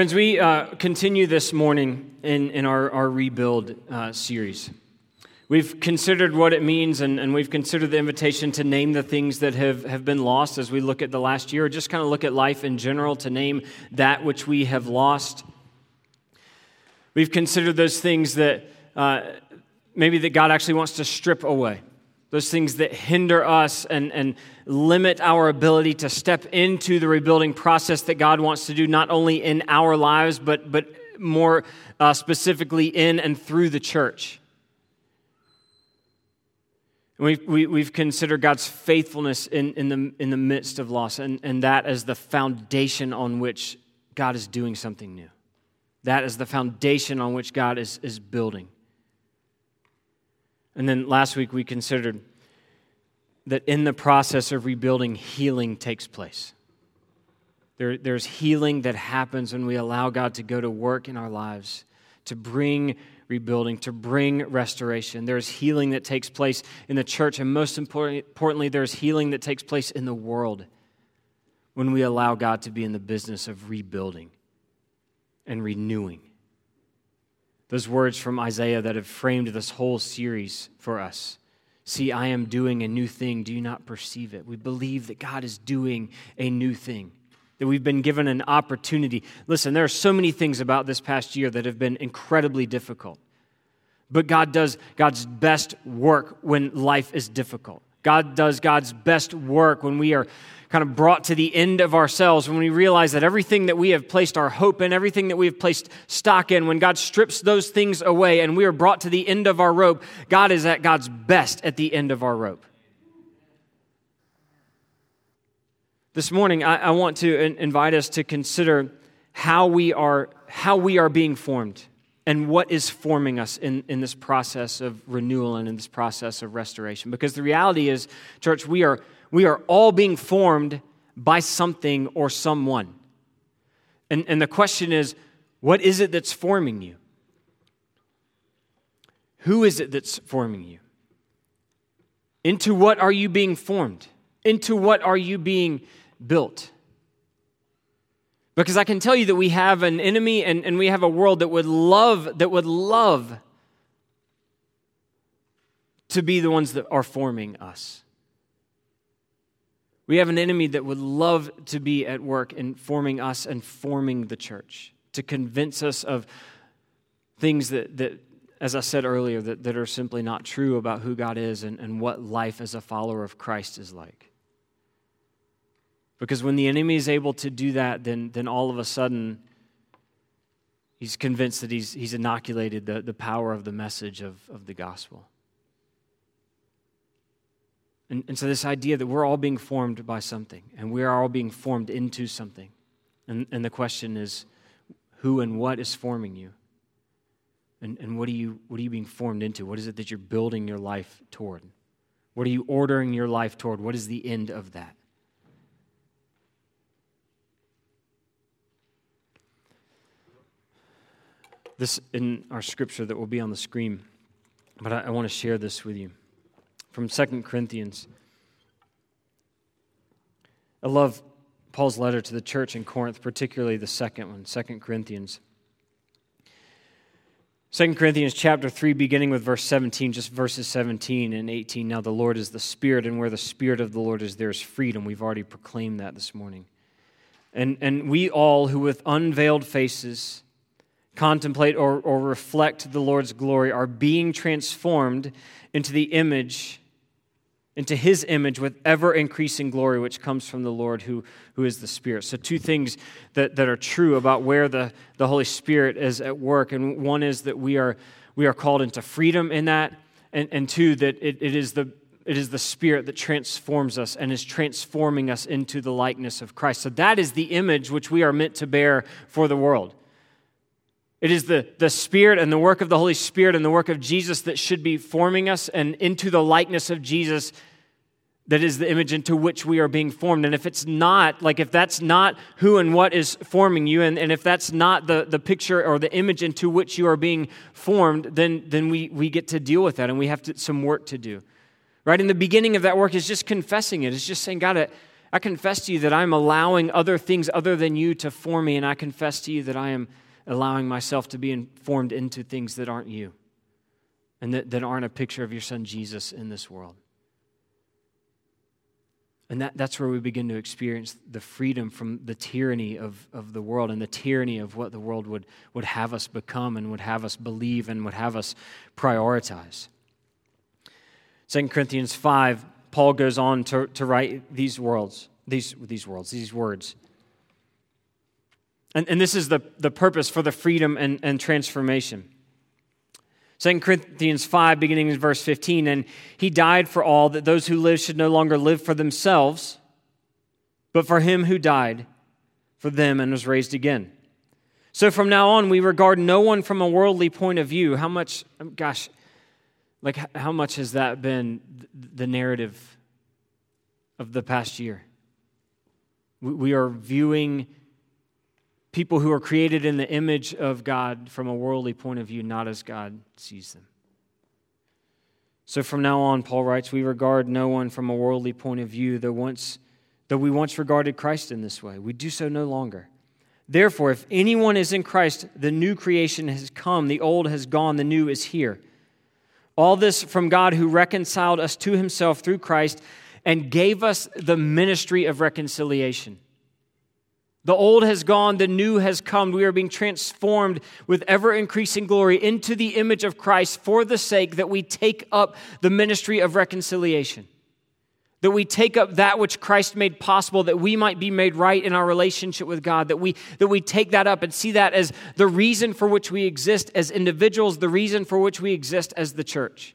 Friends, we uh, continue this morning in, in our, our rebuild uh, series. We've considered what it means, and, and we've considered the invitation to name the things that have, have been lost as we look at the last year, or just kind of look at life in general to name that which we have lost. We've considered those things that uh, maybe that God actually wants to strip away those things that hinder us and, and limit our ability to step into the rebuilding process that God wants to do, not only in our lives, but, but more uh, specifically in and through the church. We've, we, we have considered God's faithfulness in, in, the, in the midst of loss, and, and that as the foundation on which God is doing something new. That is the foundation on which God is, is building. And then last week we considered that in the process of rebuilding, healing takes place. There, there's healing that happens when we allow God to go to work in our lives, to bring rebuilding, to bring restoration. There's healing that takes place in the church, and most importantly, there's healing that takes place in the world when we allow God to be in the business of rebuilding and renewing those words from Isaiah that have framed this whole series for us. See, I am doing a new thing. Do you not perceive it? We believe that God is doing a new thing, that we've been given an opportunity. Listen, there are so many things about this past year that have been incredibly difficult. But God does God's best work when life is difficult. God does God's best work when we are kind of brought to the end of ourselves, when we realize that everything that we have placed our hope in, everything that we have placed stock in, when God strips those things away and we are brought to the end of our rope, God is at God's best at the end of our rope. This morning, I, I want to invite us to consider how we are, how we are being formed and what is forming us in, in this process of renewal and in this process of restoration. Because the reality is, church, we are we are all being formed by something or someone. And, and the question is, what is it that's forming you? Who is it that's forming you? Into what are you being formed? Into what are you being built? Because I can tell you that we have an enemy and, and we have a world that would love, that would love to be the ones that are forming us. We have an enemy that would love to be at work in forming us and forming the church, to convince us of things that, that as I said earlier, that, that are simply not true about who God is and, and what life as a follower of Christ is like. Because when the enemy is able to do that, then, then all of a sudden, he's convinced that he's, he's inoculated the, the power of the message of, of the gospel. And, and so, this idea that we're all being formed by something, and we are all being formed into something. And, and the question is, who and what is forming you? And, and what, are you, what are you being formed into? What is it that you're building your life toward? What are you ordering your life toward? What is the end of that? This in our scripture that will be on the screen, but I, I want to share this with you from 2 Corinthians. I love Paul's letter to the church in Corinth, particularly the second one, 2 Corinthians. 2 Corinthians chapter 3, beginning with verse 17, just verses 17 and 18. Now, the Lord is the Spirit, and where the Spirit of the Lord is, there is freedom. We've already proclaimed that this morning. And, and we all who with unveiled faces contemplate or, or reflect the Lord's glory are being transformed into the image into his image with ever increasing glory, which comes from the Lord who, who is the Spirit. So, two things that, that are true about where the, the Holy Spirit is at work. And one is that we are, we are called into freedom in that, and, and two, that it, it, is the, it is the Spirit that transforms us and is transforming us into the likeness of Christ. So, that is the image which we are meant to bear for the world. It is the, the Spirit and the work of the Holy Spirit and the work of Jesus that should be forming us and into the likeness of Jesus that is the image into which we are being formed. And if it's not, like if that's not who and what is forming you, and, and if that's not the, the picture or the image into which you are being formed, then, then we, we get to deal with that and we have to, some work to do. Right? In the beginning of that work is just confessing it. It's just saying, God, I confess to you that I'm allowing other things other than you to form me, and I confess to you that I am allowing myself to be informed into things that aren't you and that, that aren't a picture of your son Jesus in this world. And that, that's where we begin to experience the freedom from the tyranny of, of the world and the tyranny of what the world would, would have us become and would have us believe and would have us prioritize. 2 Corinthians 5, Paul goes on to, to write these words, these, these words, these words. And, and this is the, the purpose for the freedom and, and transformation. 2 Corinthians 5, beginning in verse 15, and he died for all, that those who live should no longer live for themselves, but for him who died for them and was raised again. So from now on, we regard no one from a worldly point of view. How much, gosh, like how much has that been the narrative of the past year? We are viewing people who are created in the image of God from a worldly point of view, not as God sees them. So from now on, Paul writes, we regard no one from a worldly point of view, though once though we once regarded Christ in this way. We do so no longer. Therefore, if anyone is in Christ, the new creation has come, the old has gone, the new is here. All this from God who reconciled us to himself through Christ and gave us the ministry of reconciliation. The old has gone, the new has come. We are being transformed with ever increasing glory into the image of Christ for the sake that we take up the ministry of reconciliation. That we take up that which Christ made possible, that we might be made right in our relationship with God, that we, that we take that up and see that as the reason for which we exist as individuals, the reason for which we exist as the church.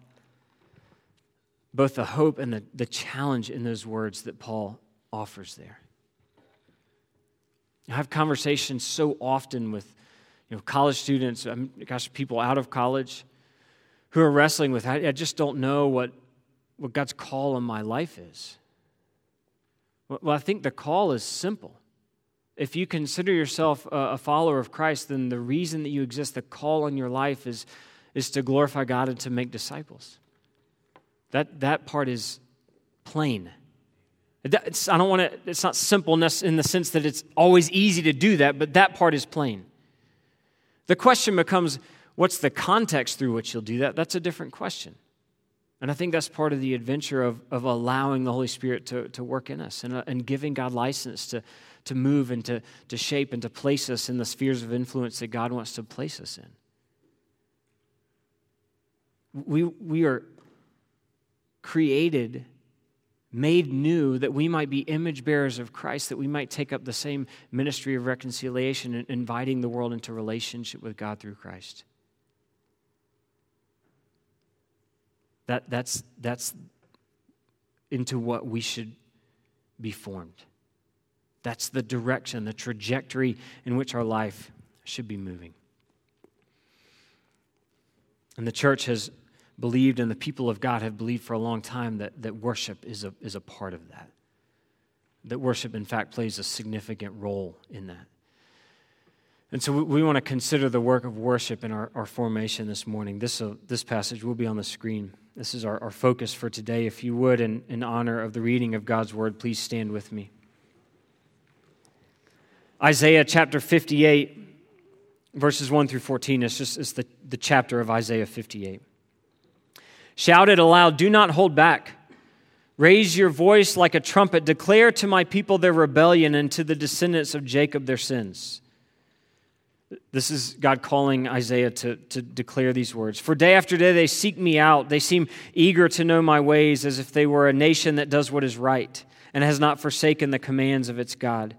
both the hope and the, the challenge in those words that Paul offers there. I have conversations so often with you know, college students, um, gosh, people out of college who are wrestling with, I, I just don't know what, what God's call on my life is. Well, I think the call is simple. If you consider yourself a follower of Christ, then the reason that you exist, the call on your life is, is to glorify God and to make disciples. That, that part is plain. It's, I don't want to, it's not simpleness in the sense that it's always easy to do that, but that part is plain. The question becomes what's the context through which you'll do that? That's a different question. And I think that's part of the adventure of, of allowing the Holy Spirit to, to work in us and, uh, and giving God license to, to move and to, to shape and to place us in the spheres of influence that God wants to place us in. We, we are created, made new, that we might be image bearers of Christ, that we might take up the same ministry of reconciliation and inviting the world into relationship with God through Christ. That, that's, that's into what we should be formed. That's the direction, the trajectory in which our life should be moving. And the church has believed and the people of God have believed for a long time that, that worship is a, is a part of that. That worship, in fact, plays a significant role in that. And so we, we want to consider the work of worship in our, our formation this morning. This, uh, this passage will be on the screen. This is our, our focus for today. If you would, in, in honor of the reading of God's word, please stand with me. Isaiah chapter 58, verses 1 through 14. It's just it's the, the chapter of Isaiah 58. Shout it aloud, do not hold back. Raise your voice like a trumpet. Declare to my people their rebellion and to the descendants of Jacob their sins. This is God calling Isaiah to, to declare these words. For day after day they seek me out. They seem eager to know my ways as if they were a nation that does what is right and has not forsaken the commands of its God.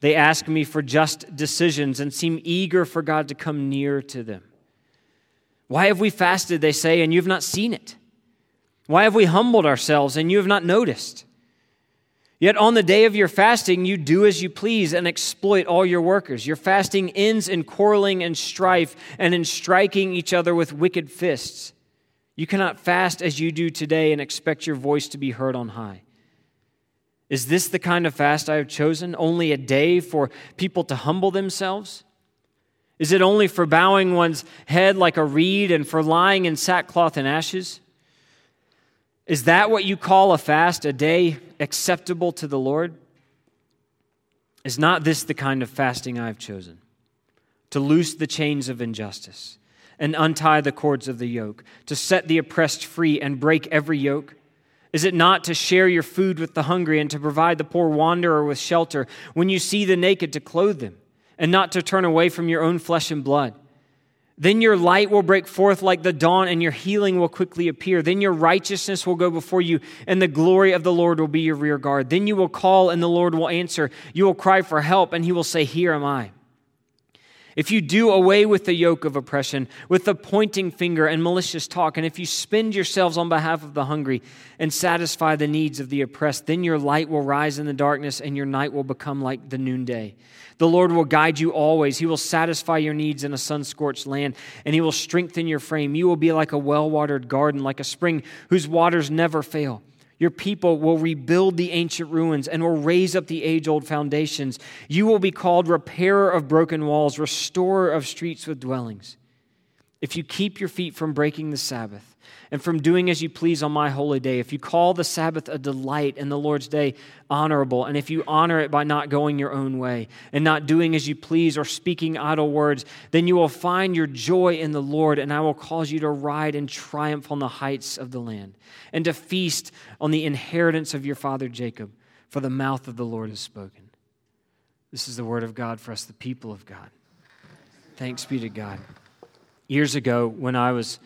They ask me for just decisions and seem eager for God to come near to them. Why have we fasted, they say, and you have not seen it? Why have we humbled ourselves and you have not noticed? Yet on the day of your fasting, you do as you please and exploit all your workers. Your fasting ends in quarreling and strife and in striking each other with wicked fists. You cannot fast as you do today and expect your voice to be heard on high. Is this the kind of fast I have chosen? Only a day for people to humble themselves? Is it only for bowing one's head like a reed and for lying in sackcloth and ashes? Is that what you call a fast, a day acceptable to the Lord? Is not this the kind of fasting I have chosen? To loose the chains of injustice and untie the cords of the yoke, to set the oppressed free and break every yoke? Is it not to share your food with the hungry and to provide the poor wanderer with shelter when you see the naked to clothe them and not to turn away from your own flesh and blood? Then your light will break forth like the dawn, and your healing will quickly appear. Then your righteousness will go before you, and the glory of the Lord will be your rear guard. Then you will call, and the Lord will answer. You will cry for help, and he will say, Here am I. If you do away with the yoke of oppression, with the pointing finger and malicious talk, and if you spend yourselves on behalf of the hungry and satisfy the needs of the oppressed, then your light will rise in the darkness, and your night will become like the noonday. The Lord will guide you always. He will satisfy your needs in a sun scorched land, and He will strengthen your frame. You will be like a well watered garden, like a spring whose waters never fail. Your people will rebuild the ancient ruins and will raise up the age old foundations. You will be called repairer of broken walls, restorer of streets with dwellings. If you keep your feet from breaking the Sabbath, and from doing as you please on my holy day. If you call the Sabbath a delight and the Lord's day honorable, and if you honor it by not going your own way and not doing as you please or speaking idle words, then you will find your joy in the Lord, and I will cause you to ride in triumph on the heights of the land and to feast on the inheritance of your father Jacob, for the mouth of the Lord has spoken. This is the word of God for us, the people of God. Thanks be to God. Years ago, when I was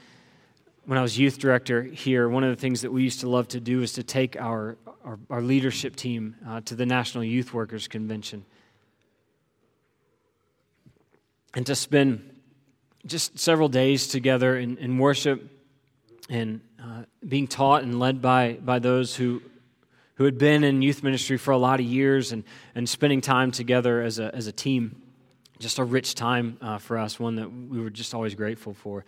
when I was youth director here, one of the things that we used to love to do is to take our, our, our leadership team uh, to the National Youth Workers Convention and to spend just several days together in, in worship and uh, being taught and led by, by those who, who had been in youth ministry for a lot of years and, and spending time together as a, as a team. Just a rich time uh, for us, one that we were just always grateful for.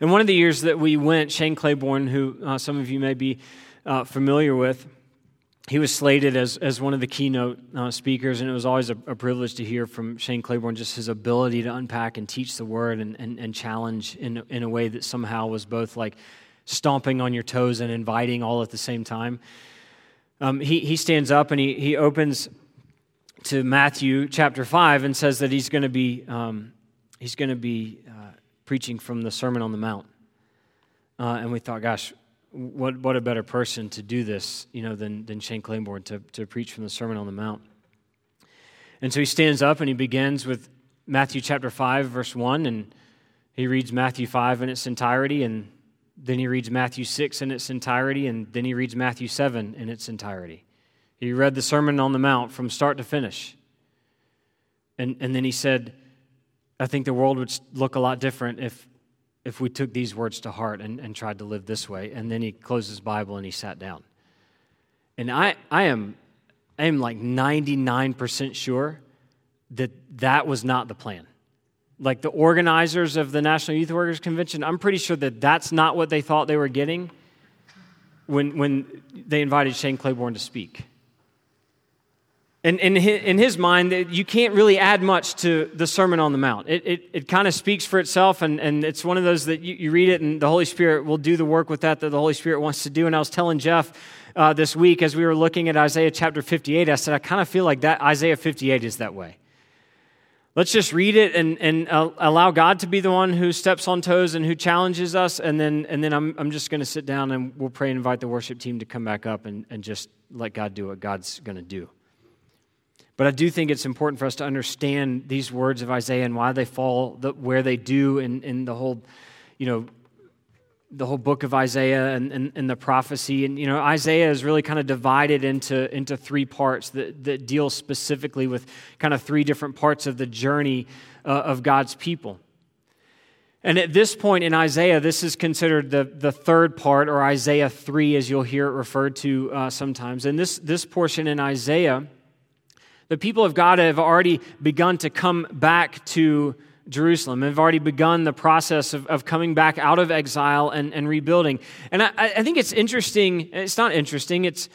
And one of the years that we went, Shane Claiborne, who uh, some of you may be uh, familiar with, he was slated as, as one of the keynote uh, speakers, and it was always a, a, privilege to hear from Shane Claiborne just his ability to unpack and teach the word and, and, and challenge in, in a way that somehow was both like stomping on your toes and inviting all at the same time. Um, he, he stands up and he, he opens to Matthew chapter 5 and says that he's going to be, um, he's going to be preaching from the Sermon on the Mount. Uh, and we thought, gosh, what, what a better person to do this, you know, than, than Shane Claiborne to, to preach from the Sermon on the Mount. And so he stands up and he begins with Matthew chapter 5, verse 1, and he reads Matthew 5 in its entirety, and then he reads Matthew 6 in its entirety, and then he reads Matthew 7 in its entirety. He read the Sermon on the Mount from start to finish. And, and then he said, I think the world would look a lot different if, if we took these words to heart and, and tried to live this way. And then he closed his Bible and he sat down. And I, I, am, I am like 99% sure that that was not the plan. Like the organizers of the National Youth Workers Convention, I'm pretty sure that that's not what they thought they were getting when, when they invited Shane Claiborne to speak. His, in his mind, you can't really add much to the Sermon on the Mount. It, it, it kind of speaks for itself, and, and it's one of those that you, you, read it, and the Holy Spirit will do the work with that that the Holy Spirit wants to do. And I was telling Jeff uh, this week as we were looking at Isaiah chapter 58, I said, I kind of feel like that Isaiah 58 is that way. Let's just read it and, and uh, allow God to be the one who steps on toes and who challenges us. And then, and then I'm, I'm just going to sit down and we'll pray and invite the worship team to come back up and, and just let God do what God's going to do. But I do think it's important for us to understand these words of Isaiah and why they fall the, where they do in, in the whole, you know, the whole book of Isaiah and, and, and, the prophecy. And, you know, Isaiah is really kind of divided into, into three parts that, that deal specifically with kind of three different parts of the journey uh, of God's people. And at this point in Isaiah, this is considered the, the third part, or Isaiah 3, as you'll hear it referred to uh, sometimes. And this, this portion in Isaiah, the people of God have already begun to come back to Jerusalem, have already begun the process of, of coming back out of exile and, and rebuilding. And I, I think it's interesting, it's not interesting, it's,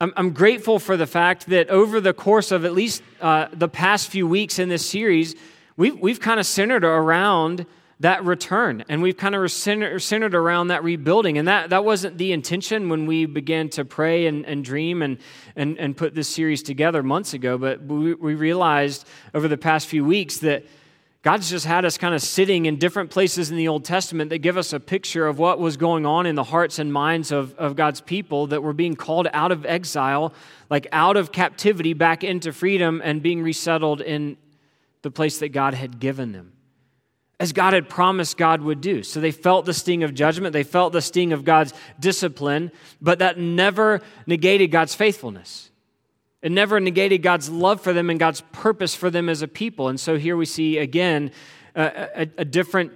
I'm, I'm grateful for the fact that over the course of at least uh, the past few weeks in this series, we've, we've kind of centered around that return. And we've kind of centered around that rebuilding. And that, that wasn't the intention when we began to pray and, and dream and, and, and put this series together months ago. But we, we realized over the past few weeks that God's just had us kind of sitting in different places in the Old Testament that give us a picture of what was going on in the hearts and minds of, of God's people that were being called out of exile, like out of captivity back into freedom and being resettled in the place that God had given them as God had promised God would do. So they felt the sting of judgment, they felt the sting of God's discipline, but that never negated God's faithfulness. It never negated God's love for them and God's purpose for them as a people. And so here we see again a, a, a different,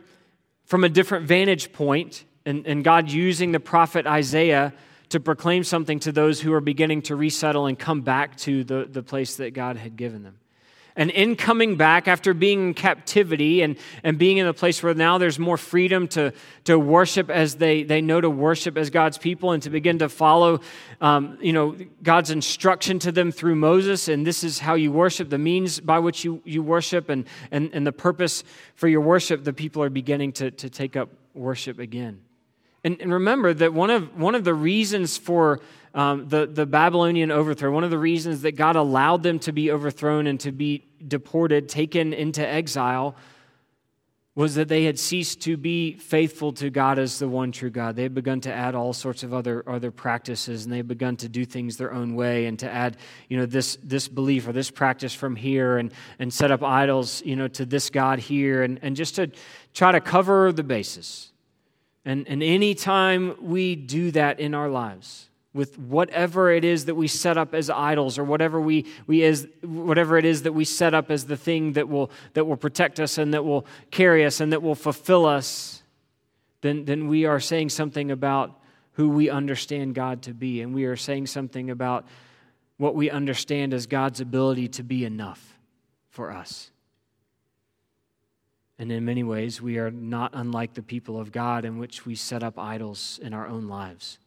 from a different vantage point, and, and God using the prophet Isaiah to proclaim something to those who are beginning to resettle and come back to the, the place that God had given them. And in coming back after being in captivity and, and being in a place where now there's more freedom to, to worship as they, they know to worship as God's people and to begin to follow um, you know, God's instruction to them through Moses. And this is how you worship, the means by which you, you worship, and, and, and the purpose for your worship, the people are beginning to, to take up worship again. And, and remember that one of, one of the reasons for um, the, the Babylonian overthrow, one of the reasons that God allowed them to be overthrown and to be deported, taken into exile, was that they had ceased to be faithful to God as the one true God. They had begun to add all sorts of other, other practices, and they had begun to do things their own way and to add, you know, this, this belief or this practice from here and, and set up idols, you know, to this God here and, and just to try to cover the bases. And, and anytime we do that in our lives, with whatever it is that we set up as idols or whatever we, we is whatever it is that we set up as the thing that will that will protect us and that will carry us and that will fulfill us then then we are saying something about who we understand God to be. And we are saying something about what we understand as God's ability to be enough for us and in many ways we are not unlike the people of God in which we set up idols in our own lives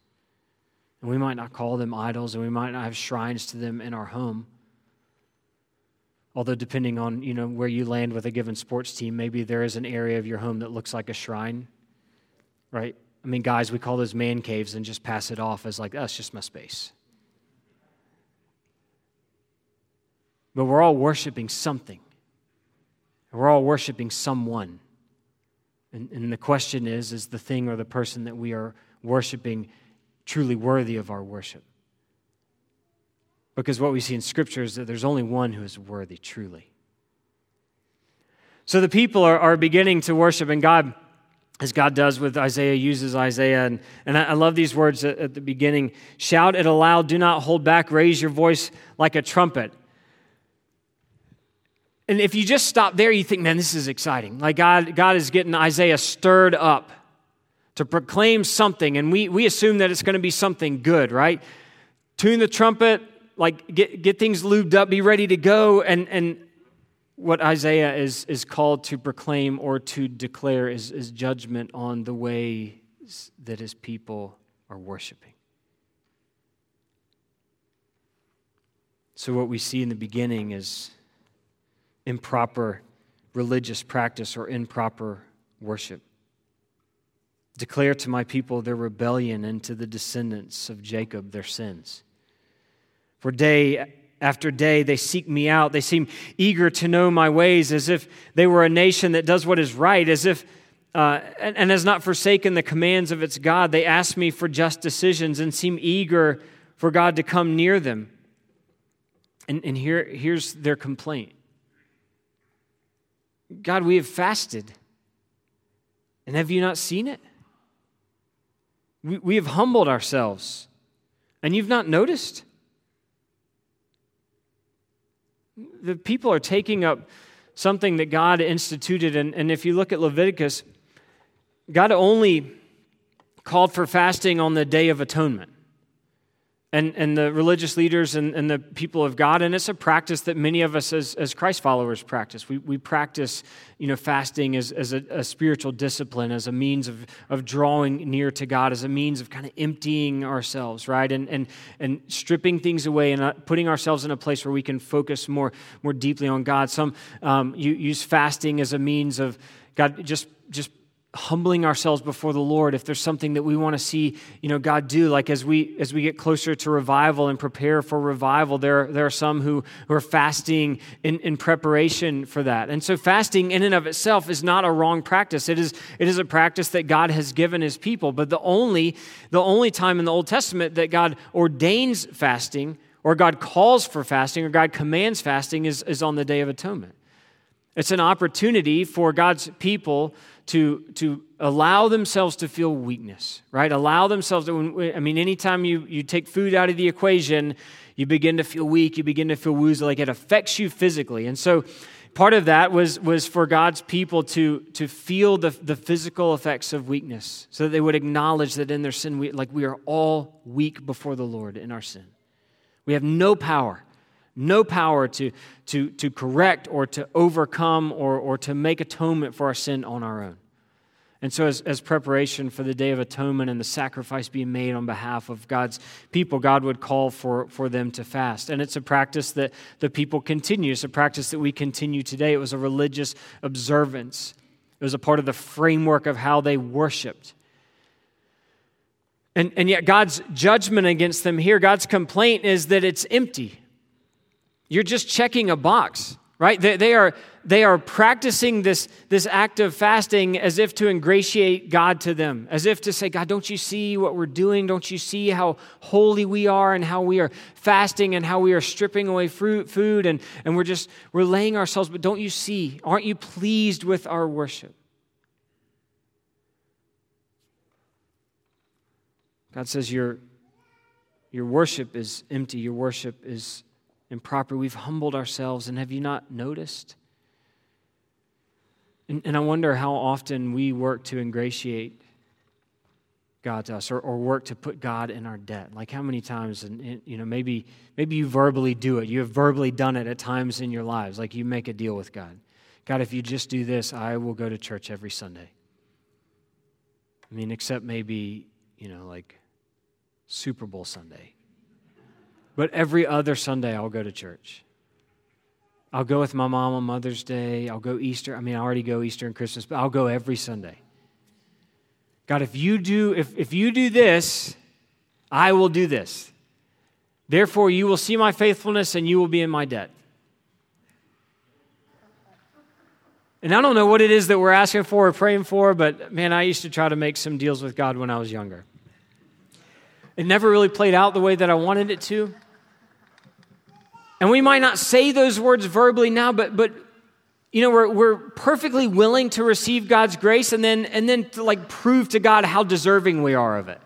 and we might not call them idols, and we might not have shrines to them in our home. Although, depending on you know where you land with a given sports team, maybe there is an area of your home that looks like a shrine, right? I mean, guys, we call those man caves and just pass it off as like, that's just my space. But we're all worshiping something. We're all worshiping someone. And, and the question is, is the thing or the person that we are worshiping truly worthy of our worship. Because what we see in Scripture is that there's only one who is worthy, truly. So the people are, are beginning to worship, and God, as God does with Isaiah, uses Isaiah. And, and I, I love these words at, at the beginning Shout it aloud, do not hold back, raise your voice like a trumpet. And if you just stop there, you think, man, this is exciting. Like God, God is getting Isaiah stirred up to proclaim something, and we, we assume that it's going to be something good, right? Tune the trumpet, like get, get things lubed up, be ready to go. And, and what Isaiah is, is called to proclaim or to declare is, is judgment on the way that his people are worshiping. So, what we see in the beginning is improper religious practice or improper worship. Declare to my people their rebellion and to the descendants of Jacob their sins. For day after day they seek me out. They seem eager to know my ways, as if they were a nation that does what is right, as if uh, and, and has not forsaken the commands of its God. They ask me for just decisions and seem eager for God to come near them. And, and here, here's their complaint God, we have fasted. And have you not seen it? We, we have humbled ourselves, and you've not noticed. The people are taking up something that God instituted, and, and if you look at Leviticus, God only called for fasting on the Day of Atonement and, and the religious leaders and, and the people of God. And it's a practice that many of us as, as Christ followers practice. We, we practice you know, fasting as, as a, a spiritual discipline, as a means of, of drawing near to God, as a means of kind of emptying ourselves, right? And, and, and stripping things away and uh, putting ourselves in a place where we can focus more, more deeply on God. Some um, use fasting as a means of, God, just, just humbling ourselves before the Lord if there's something that we want to see you know God do like as we as we get closer to revival and prepare for revival there there are some who, who are fasting in, in preparation for that. And so fasting in and of itself is not a wrong practice. It is it is a practice that God has given his people. But the only the only time in the Old Testament that God ordains fasting or God calls for fasting or God commands fasting is, is on the Day of Atonement. It's an opportunity for God's people to, to allow themselves to feel weakness, right? Allow themselves to, I mean, anytime you, you take food out of the equation, you begin to feel weak, you begin to feel woozy, like it affects you physically. And so part of that was, was for God's people to, to feel the, the physical effects of weakness so that they would acknowledge that in their sin, we, like we are all weak before the Lord in our sin. We have no power no power to, to, to correct or to overcome or, or to make atonement for our sin on our own. And so, as, as preparation for the Day of Atonement and the sacrifice being made on behalf of God's people, God would call for, for them to fast. And it's a practice that the people continue. It's a practice that we continue today. It was a religious observance, it was a part of the framework of how they worshiped. And, and yet, God's judgment against them here, God's complaint is that it's empty. You're just checking a box, right? They, they, are, they are practicing this, this act of fasting as if to ingratiate God to them, as if to say, God, don't you see what we're doing? Don't you see how holy we are and how we are fasting and how we are stripping away fruit, food and, and we're just, we're laying ourselves, but don't you see? Aren't you pleased with our worship? God says your, your worship is empty. Your worship is improper. We've humbled ourselves, and have you not noticed? And, and I wonder how often we work to ingratiate God to us or, or work to put God in our debt. Like how many times, and, and, you know, maybe, maybe you verbally do it. You have verbally done it at times in your lives. Like you make a deal with God. God, if you just do this, I will go to church every Sunday. I mean, except maybe, you know, like Super Bowl Sunday. But every other Sunday, I'll go to church. I'll go with my mom on Mother's Day. I'll go Easter. I mean, I already go Easter and Christmas, but I'll go every Sunday. God, if you do, if, if you do this, I will do this. Therefore, you will see my faithfulness and you will be in my debt. And I don't know what it is that we're asking for or praying for, but man, I used to try to make some deals with God when I was younger. It never really played out the way that I wanted it to. And we might not say those words verbally now, but, but you know, we're, we're perfectly willing to receive God's grace and then, and then to like prove to God how deserving we are of it.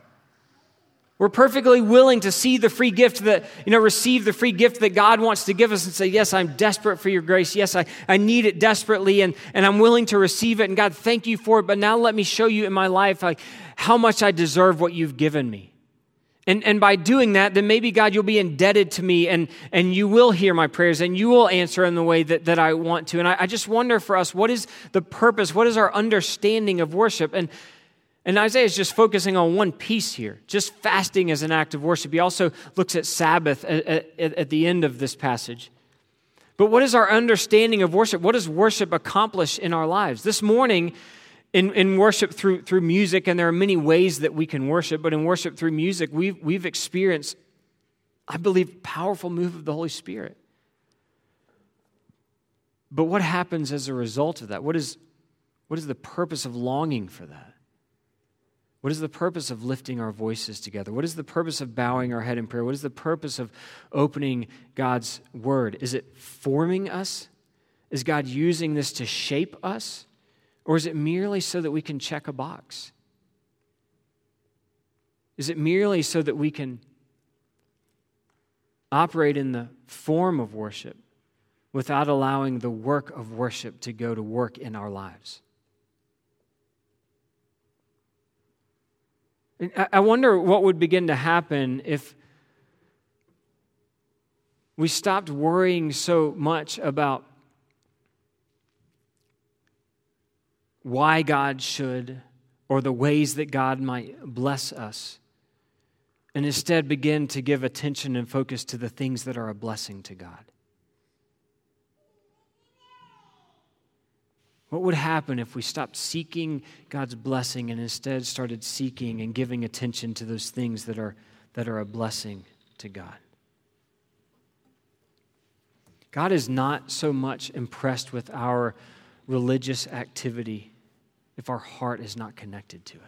We're perfectly willing to see the free gift that, you know, receive the free gift that God wants to give us and say, Yes, I'm desperate for your grace. Yes, I, I need it desperately and, and I'm willing to receive it. And God, thank you for it. But now let me show you in my life like, how much I deserve what you've given me. And, and by doing that, then maybe, God, you'll be indebted to me and, and you will hear my prayers and you will answer in the way that, that I want to. And I, I just wonder for us, what is the purpose? What is our understanding of worship? And, and Isaiah is just focusing on one piece here, just fasting as an act of worship. He also looks at Sabbath at, at, at the end of this passage. But what is our understanding of worship? What does worship accomplish in our lives? This morning, in, in worship through, through music, and there are many ways that we can worship, but in worship through music, we've, we've experienced, I believe, powerful move of the Holy Spirit. But what happens as a result of that? What is, what is the purpose of longing for that? What is the purpose of lifting our voices together? What is the purpose of bowing our head in prayer? What is the purpose of opening God's word? Is it forming us? Is God using this to shape us? Or is it merely so that we can check a box? Is it merely so that we can operate in the form of worship without allowing the work of worship to go to work in our lives? I wonder what would begin to happen if we stopped worrying so much about why God should or the ways that God might bless us, and instead begin to give attention and focus to the things that are a blessing to God. What would happen if we stopped seeking God's blessing and instead started seeking and giving attention to those things that are, that are a blessing to God? God is not so much impressed with our religious activity if our heart is not connected to it.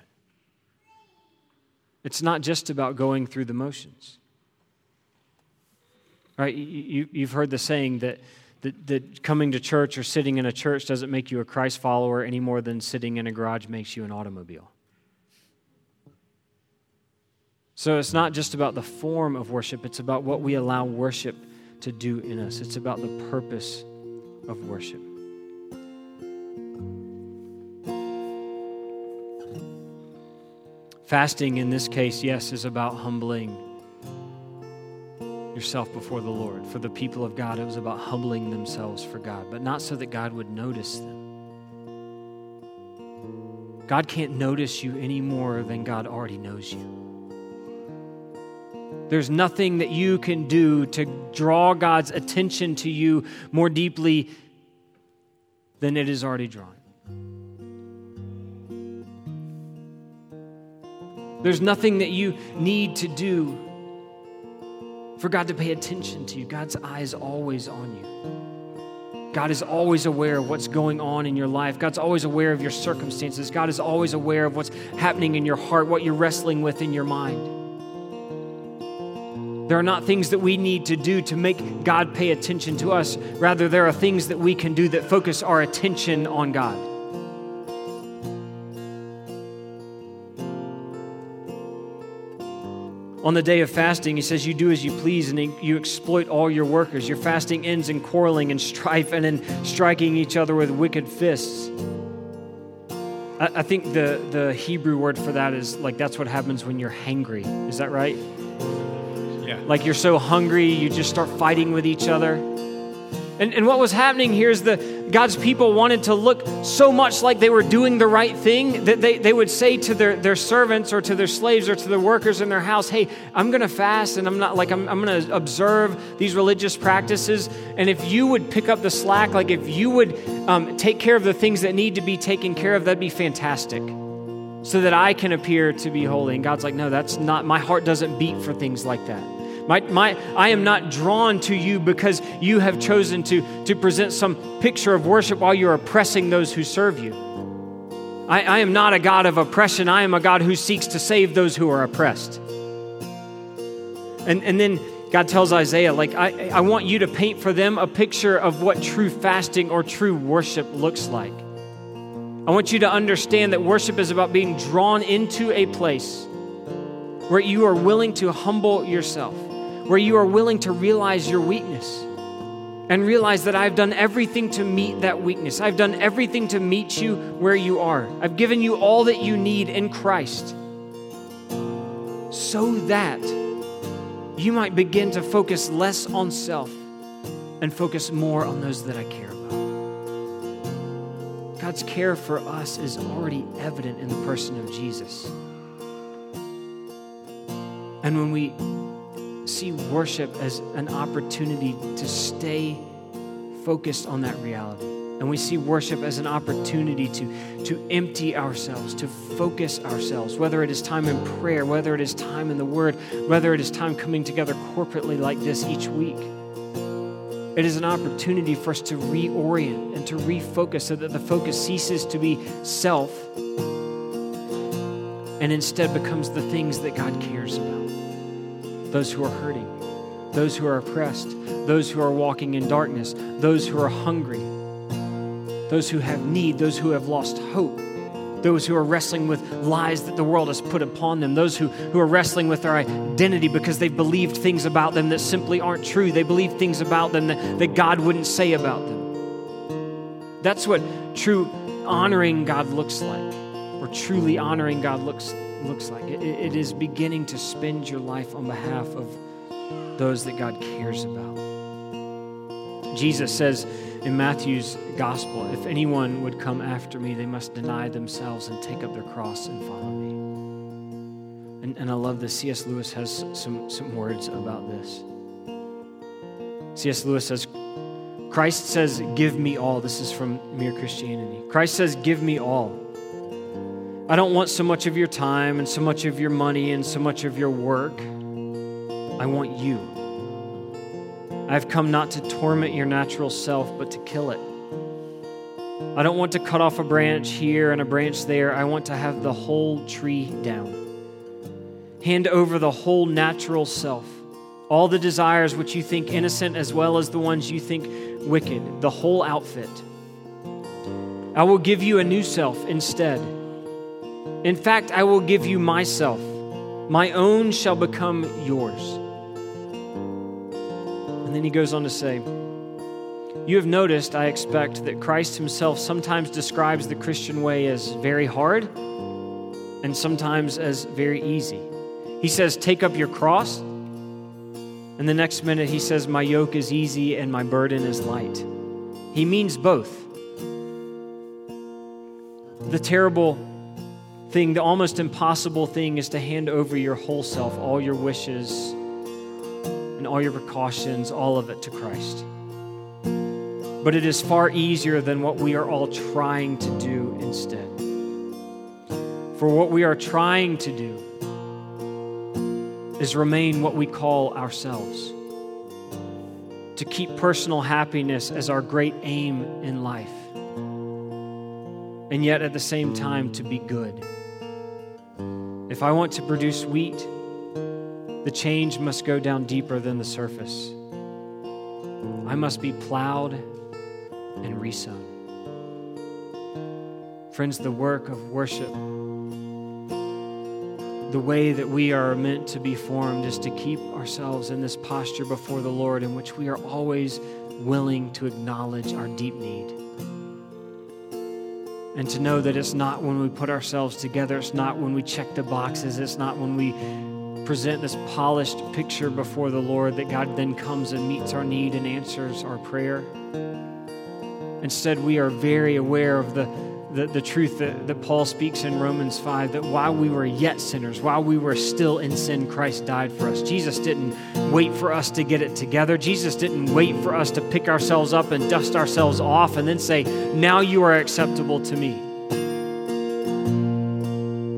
It's not just about going through the motions. Right? You, you've heard the saying that that, that coming to church or sitting in a church doesn't make you a Christ follower any more than sitting in a garage makes you an automobile. So it's not just about the form of worship, it's about what we allow worship to do in us. It's about the purpose of worship. Fasting in this case, yes, is about humbling yourself before the Lord. For the people of God, it was about humbling themselves for God, but not so that God would notice them. God can't notice you any more than God already knows you. There's nothing that you can do to draw God's attention to you more deeply than it is already drawn. There's nothing that you need to do for God to pay attention to you. God's eye is always on you. God is always aware of what's going on in your life. God's always aware of your circumstances. God is always aware of what's happening in your heart, what you're wrestling with in your mind. There are not things that we need to do to make God pay attention to us. Rather, there are things that we can do that focus our attention on God. On the day of fasting, he says, You do as you please and you exploit all your workers. Your fasting ends in quarreling and strife and in striking each other with wicked fists. I, I think the, the Hebrew word for that is like that's what happens when you're hangry. Is that right? Yeah. Like you're so hungry, you just start fighting with each other. And, and what was happening here is that God's people wanted to look so much like they were doing the right thing that they, they would say to their, their servants or to their slaves or to the workers in their house, Hey, I'm going to fast and I'm not like, I'm, I'm going to observe these religious practices. And if you would pick up the slack, like if you would um, take care of the things that need to be taken care of, that'd be fantastic so that I can appear to be holy. And God's like, No, that's not, my heart doesn't beat for things like that. My, my, I am not drawn to you because you have chosen to, to present some picture of worship while you're oppressing those who serve you. I, I am not a God of oppression. I am a God who seeks to save those who are oppressed. And, and then God tells Isaiah, like, I, I want you to paint for them a picture of what true fasting or true worship looks like. I want you to understand that worship is about being drawn into a place where you are willing to humble yourself where you are willing to realize your weakness and realize that I've done everything to meet that weakness. I've done everything to meet you where you are. I've given you all that you need in Christ so that you might begin to focus less on self and focus more on those that I care about. God's care for us is already evident in the person of Jesus. And when we see worship as an opportunity to stay focused on that reality. And we see worship as an opportunity to, to empty ourselves, to focus ourselves, whether it is time in prayer, whether it is time in the Word, whether it is time coming together corporately like this each week. It is an opportunity for us to reorient and to refocus so that the focus ceases to be self and instead becomes the things that God cares about those who are hurting, those who are oppressed, those who are walking in darkness, those who are hungry, those who have need, those who have lost hope, those who are wrestling with lies that the world has put upon them, those who, who are wrestling with their identity because they've believed things about them that simply aren't true. They believe things about them that, that God wouldn't say about them. That's what true honoring God looks like, or truly honoring God looks, looks like. It, it is beginning to spend your life on behalf of those that God cares about. Jesus says in Matthew's gospel, if anyone would come after me, they must deny themselves and take up their cross and follow me. And, and I love this. C.S. Lewis has some, some words about this. C.S. Lewis says, Christ says, Give me all. This is from Mere Christianity. Christ says, Give me all. I don't want so much of your time and so much of your money and so much of your work. I want you. I've come not to torment your natural self, but to kill it. I don't want to cut off a branch here and a branch there. I want to have the whole tree down. Hand over the whole natural self, all the desires which you think innocent as well as the ones you think wicked, the whole outfit. I will give you a new self instead. In fact, I will give you myself. My own shall become yours. And then he goes on to say, You have noticed, I expect, that Christ himself sometimes describes the Christian way as very hard and sometimes as very easy. He says, Take up your cross. And the next minute, he says, My yoke is easy and my burden is light. He means both. The terrible thing, the almost impossible thing, is to hand over your whole self, all your wishes, and all your precautions, all of it to Christ. But it is far easier than what we are all trying to do instead. For what we are trying to do is remain what we call ourselves. To keep personal happiness as our great aim in life. And yet at the same time to be good. If I want to produce wheat, the change must go down deeper than the surface. I must be plowed and resown. Friends, the work of worship, the way that we are meant to be formed is to keep ourselves in this posture before the Lord in which we are always willing to acknowledge our deep need. And to know that it's not when we put ourselves together, it's not when we check the boxes, it's not when we present this polished picture before the Lord that God then comes and meets our need and answers our prayer. Instead, we are very aware of the, the, the truth that, that Paul speaks in Romans 5 that while we were yet sinners, while we were still in sin, Christ died for us. Jesus didn't wait for us to get it together. Jesus didn't wait for us to pick ourselves up and dust ourselves off and then say, Now you are acceptable to me.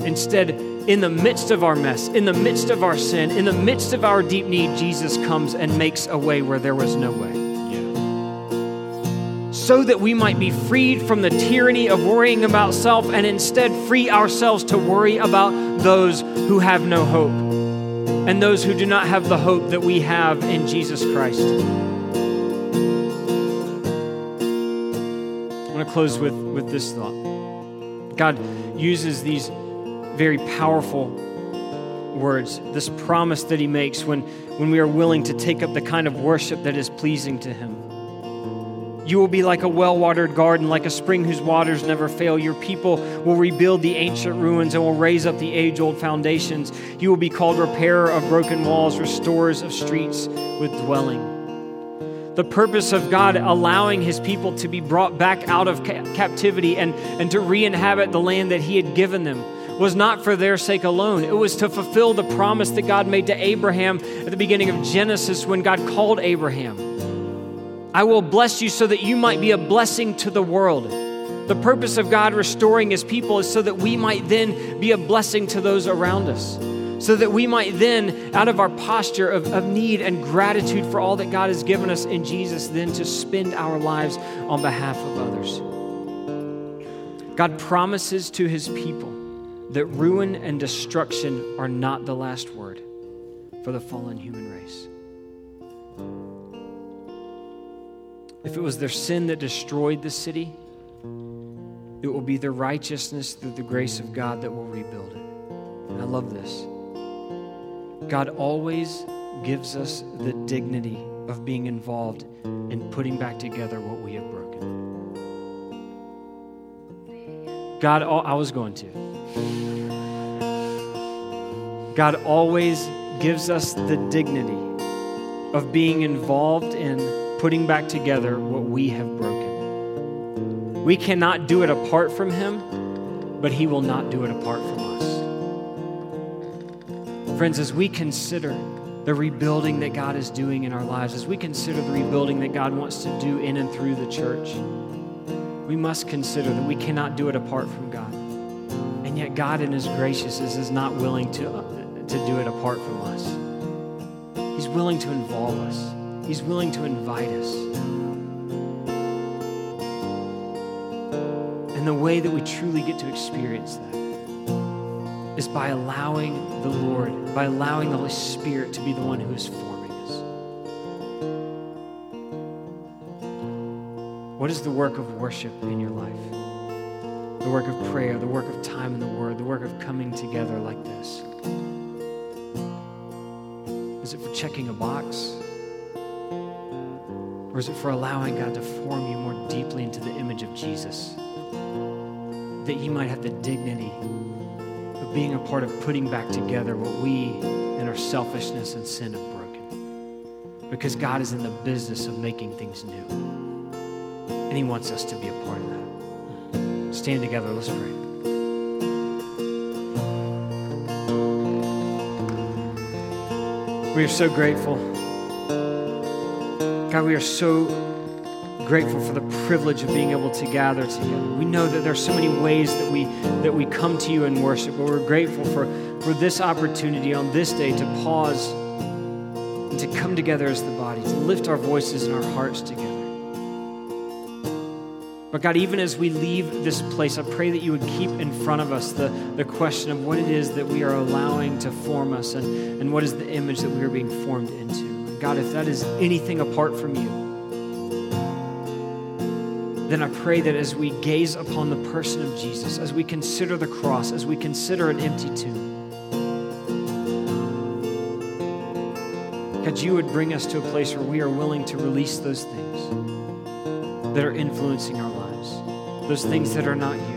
Instead, in the midst of our mess, in the midst of our sin, in the midst of our deep need, Jesus comes and makes a way where there was no way. So that we might be freed from the tyranny of worrying about self and instead free ourselves to worry about those who have no hope and those who do not have the hope that we have in Jesus Christ. I want to close with, with this thought. God uses these very powerful words, this promise that He makes when, when we are willing to take up the kind of worship that is pleasing to Him. You will be like a well watered garden, like a spring whose waters never fail. Your people will rebuild the ancient ruins and will raise up the age old foundations. You will be called repairer of broken walls, restorers of streets with dwelling. The purpose of God allowing his people to be brought back out of ca- captivity and, and to re inhabit the land that he had given them was not for their sake alone. It was to fulfill the promise that God made to Abraham at the beginning of Genesis when God called Abraham. I will bless you so that you might be a blessing to the world. The purpose of God restoring his people is so that we might then be a blessing to those around us. So that we might then, out of our posture of, of need and gratitude for all that God has given us in Jesus, then to spend our lives on behalf of others. God promises to his people that ruin and destruction are not the last word for the fallen human race. If it was their sin that destroyed the city, it will be their righteousness through the grace of God that will rebuild it. And I love this. God always gives us the dignity of being involved in putting back together what we have broken. God, I was going to. God always gives us the dignity of being involved in putting back together what we have broken. We cannot do it apart from Him, but He will not do it apart from us. Friends, as we consider the rebuilding that God is doing in our lives, as we consider the rebuilding that God wants to do in and through the church, we must consider that we cannot do it apart from God. And yet, God, in His graciousness, is not willing to, uh, to do it apart from us. He's willing to involve us, He's willing to invite us. And the way that we truly get to experience that is by allowing the Lord, by allowing the Holy Spirit to be the one who is forming us. What is the work of worship in your life? The work of prayer, the work of time in the Word, the work of coming together like this? Is it for checking a box? Or is it for allowing God to form you more deeply into the image of Jesus? That you might have the dignity of being a part of putting back together what we and our selfishness and sin have broken. Because God is in the business of making things new. And He wants us to be a part of that. Stand together, let's pray. We are so grateful. God, we are so grateful for the privilege of being able to gather together. We know that there are so many ways that we that we come to you and worship, but we're grateful for, for this opportunity on this day to pause and to come together as the body, to lift our voices and our hearts together. But God, even as we leave this place, I pray that you would keep in front of us the, the question of what it is that we are allowing to form us and, and what is the image that we are being formed into. God, if that is anything apart from you, then I pray that as we gaze upon the person of Jesus, as we consider the cross, as we consider an empty tomb, God, you would bring us to a place where we are willing to release those things that are influencing our lives, those things that are not you.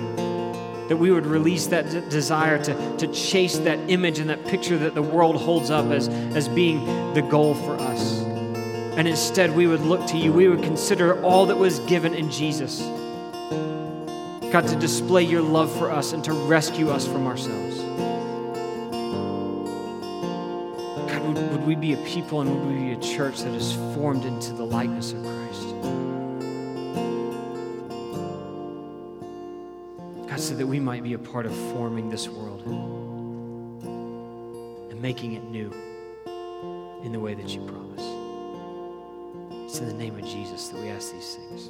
That we would release that d- desire to, to chase that image and that picture that the world holds up as, as being the goal for us and instead we would look to you. We would consider all that was given in Jesus. God, to display your love for us and to rescue us from ourselves. God, would, would we be a people and would we be a church that is formed into the likeness of Christ? That we might be a part of forming this world and making it new in the way that you promise. It's in the name of Jesus that we ask these things.